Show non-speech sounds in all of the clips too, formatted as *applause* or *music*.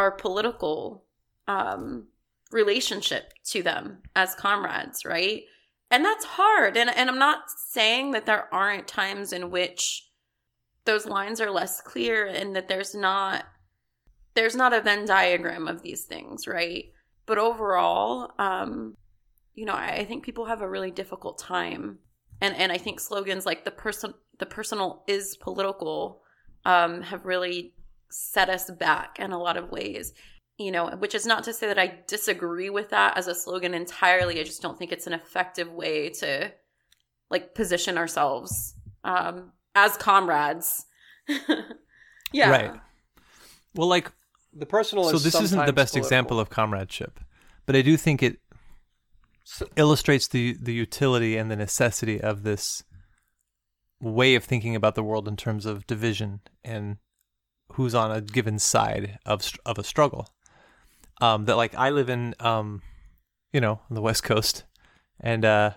our political um, relationship to them as comrades, right? And that's hard. And, and I'm not saying that there aren't times in which those lines are less clear and that there's not there's not a Venn diagram of these things, right? But overall, um, you know, I, I think people have a really difficult time. And and I think slogans like the person the personal is political um, have really set us back in a lot of ways you know, which is not to say that I disagree with that as a slogan entirely. I just don't think it's an effective way to like position ourselves um, as comrades. *laughs* yeah. Right. Well, like the personal. So this isn't the best political. example of comradeship, but I do think it so, illustrates the the utility and the necessity of this way of thinking about the world in terms of division and who's on a given side of of a struggle um, that like I live in, um, you know, on the West Coast, and uh,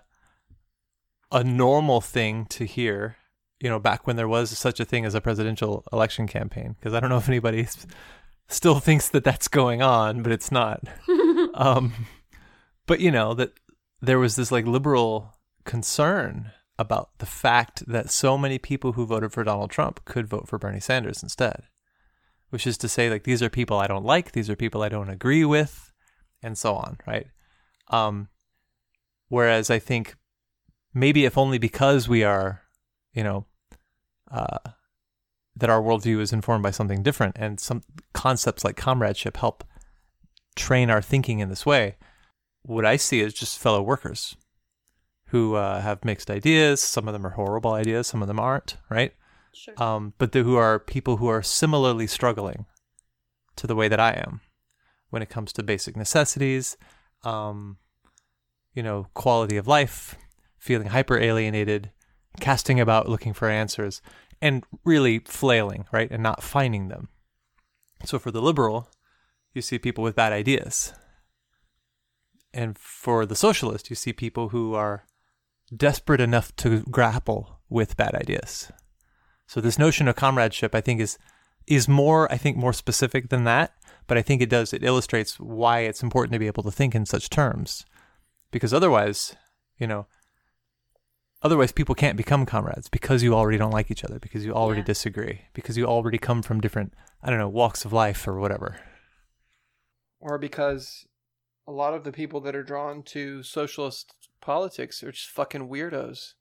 a normal thing to hear, you know, back when there was such a thing as a presidential election campaign, because I don't know if anybody still thinks that that's going on, but it's not. *laughs* um, but you know that there was this like liberal concern about the fact that so many people who voted for Donald Trump could vote for Bernie Sanders instead which is to say like these are people I don't like, these are people I don't agree with, and so on, right? Um, whereas I think maybe if only because we are, you know, uh, that our worldview is informed by something different, and some concepts like comradeship help train our thinking in this way. What I see is just fellow workers who uh, have mixed ideas. Some of them are horrible ideas, some of them aren't, right? Sure. Um, but the, who are people who are similarly struggling to the way that I am when it comes to basic necessities, um, you know, quality of life, feeling hyper alienated, casting about looking for answers, and really flailing, right, and not finding them. So for the liberal, you see people with bad ideas. And for the socialist, you see people who are desperate enough to grapple with bad ideas. So this notion of comradeship, I think, is is more, I think, more specific than that. But I think it does it illustrates why it's important to be able to think in such terms, because otherwise, you know, otherwise people can't become comrades because you already don't like each other, because you already yeah. disagree, because you already come from different, I don't know, walks of life or whatever, or because a lot of the people that are drawn to socialist politics are just fucking weirdos.